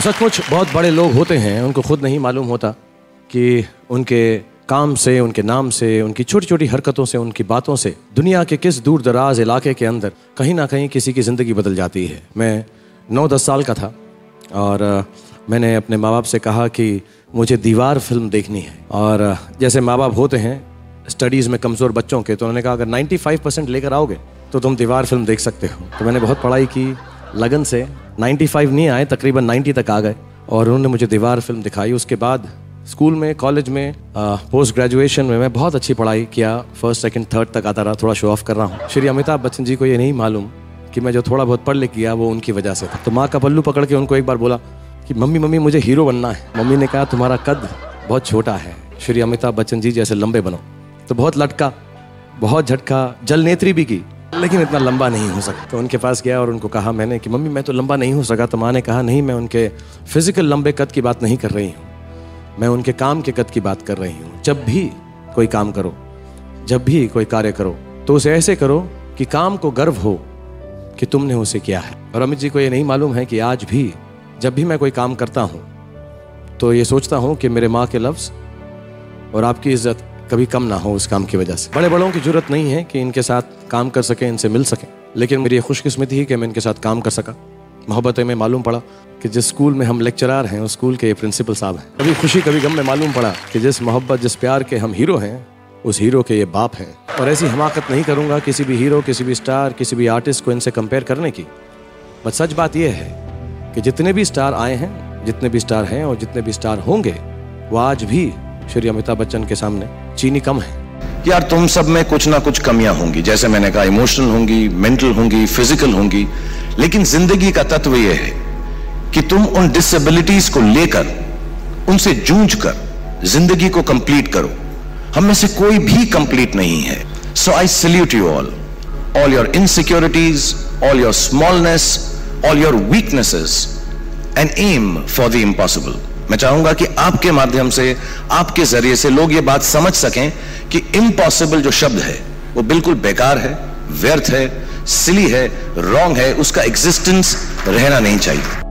जो सचमुच बहुत बड़े लोग होते हैं, उनको खुद नहीं मालूम होता कि उनके काम से, उनके नाम से, उनकी छोटी छोटी हरकतों से, उनकी बातों से दुनिया के किस दूर दराज इलाके के अंदर कहीं ना कहीं किसी की ज़िंदगी बदल जाती है। मैं नौ दस साल का था और मैंने अपने माँ बाप से कहा कि मुझे दीवार फ़िल्म देखनी है और जैसे माँ बाप होते हैं, स्टडीज़ में कमज़ोर बच्चों के तो उन्होंने कहा, अगर 95 परसेंट लेकर आओगे तो तुम दीवार फ़िल्म देख सकते हो। तो मैंने बहुत पढ़ाई की, लगन से 95 नहीं आए, तकरीबन 90 तक आ गए। और उन्होंने मुझे दीवार फ़िल्म दिखाई। उसके बाद स्कूल में, कॉलेज में पोस्ट ग्रेजुएशन में मैं बहुत अच्छी पढ़ाई किया। फ़र्स्ट सेकंड थर्ड तक आता रहा, थोड़ा शो ऑफ़ कर रहा हूँ। श्री अमिताभ बच्चन जी को ये नहीं मालूम कि मैं जो थोड़ा बहुत पढ़ लिख किया वो उनकी वजह से था। तो माँ का पल्लू पकड़ के उनको एक बार बोला कि, मम्मी मम्मी, मुझे हीरो बनना है। मम्मी ने कहा, तुम्हारा कद बहुत छोटा है। श्री अमिताभ बच्चन जी जैसे लंबे बनो। तो बहुत लटका, बहुत झटका जल नेत्री भी की। लेकिन इतना लंबा नहीं हो सका। तो उनके पास गया और उनको कहा मैंने कि, मम्मी, मैं तो लंबा नहीं हो सका। तो माँ ने कहा, नहीं, मैं उनके फ़िज़िकल लंबे कद की बात नहीं कर रही हूँ। मैं उनके काम के कद की बात कर रही हूँ। जब भी कोई काम करो, जब भी कोई कार्य करो तो उसे ऐसे करो कि काम को गर्व हो कि तुमने उसे किया है। और अमित जी को ये नहीं मालूम है कि आज भी, जब भी मैं कोई काम करता हूँ तो ये सोचता हूँ कि मेरे माँ के लफ्ज़ और आपकी इज़्ज़त कभी कम ना हो उस काम की वजह से। बड़े बड़ों की ज़रूरत नहीं है कि इनके साथ काम कर सके, इनसे मिल सके। लेकिन मेरी खुशकिस्मती ही कि मैं इनके साथ काम कर सका। मोहब्बत में मालूम पड़ा कि जिस स्कूल में हम लेक्चरार हैं, उस स्कूल के ये प्रिंसिपल साहब हैं। कभी खुशी, कभी गम में मालूम पड़ा कि जिस मोहब्बत, जिस प्यार के हम हीरो हैं, उस हीरो के ये बाप हैं। और ऐसी हमाकत नहीं करूँगा किसी भी हीरो, किसी भी स्टार, किसी भी आर्टिस्ट को इनसे कंपेयर करने की। बस सच बात यह है कि जितने भी स्टार आए हैं, जितने भी स्टार हैं और जितने भी स्टार होंगे, वो आज भी श्री अमिताभ बच्चन के सामने चीनी कम है। यार, तुम सब में कुछ ना कुछ कमियाँ होंगी। जैसे मैंने कहा, इमोशनल होंगी, मेंटल होंगी, फ़िज़िकल होंगी। लेकिन ज़िंदगी का तत्व यह है कि तुम उन डिसेबिलिटीज को लेकर, उनसे जूझ कर ज़िंदगी को कंप्लीट करो। हम में से कोई भी कंप्लीट नहीं है। So I salute you all all your insecurities all your smallness all your weaknesses and am for the impossible मैं चाहूँगा कि आपके माध्यम से, आपके ज़रिए से लोग ये बात समझ सकें कि इम्पॉसिबल जो शब्द है, वो बिल्कुल बेकार है, व्यर्थ है सिली है रॉन्ग है, उसका एग्जिस्टेंस रहना नहीं चाहिए।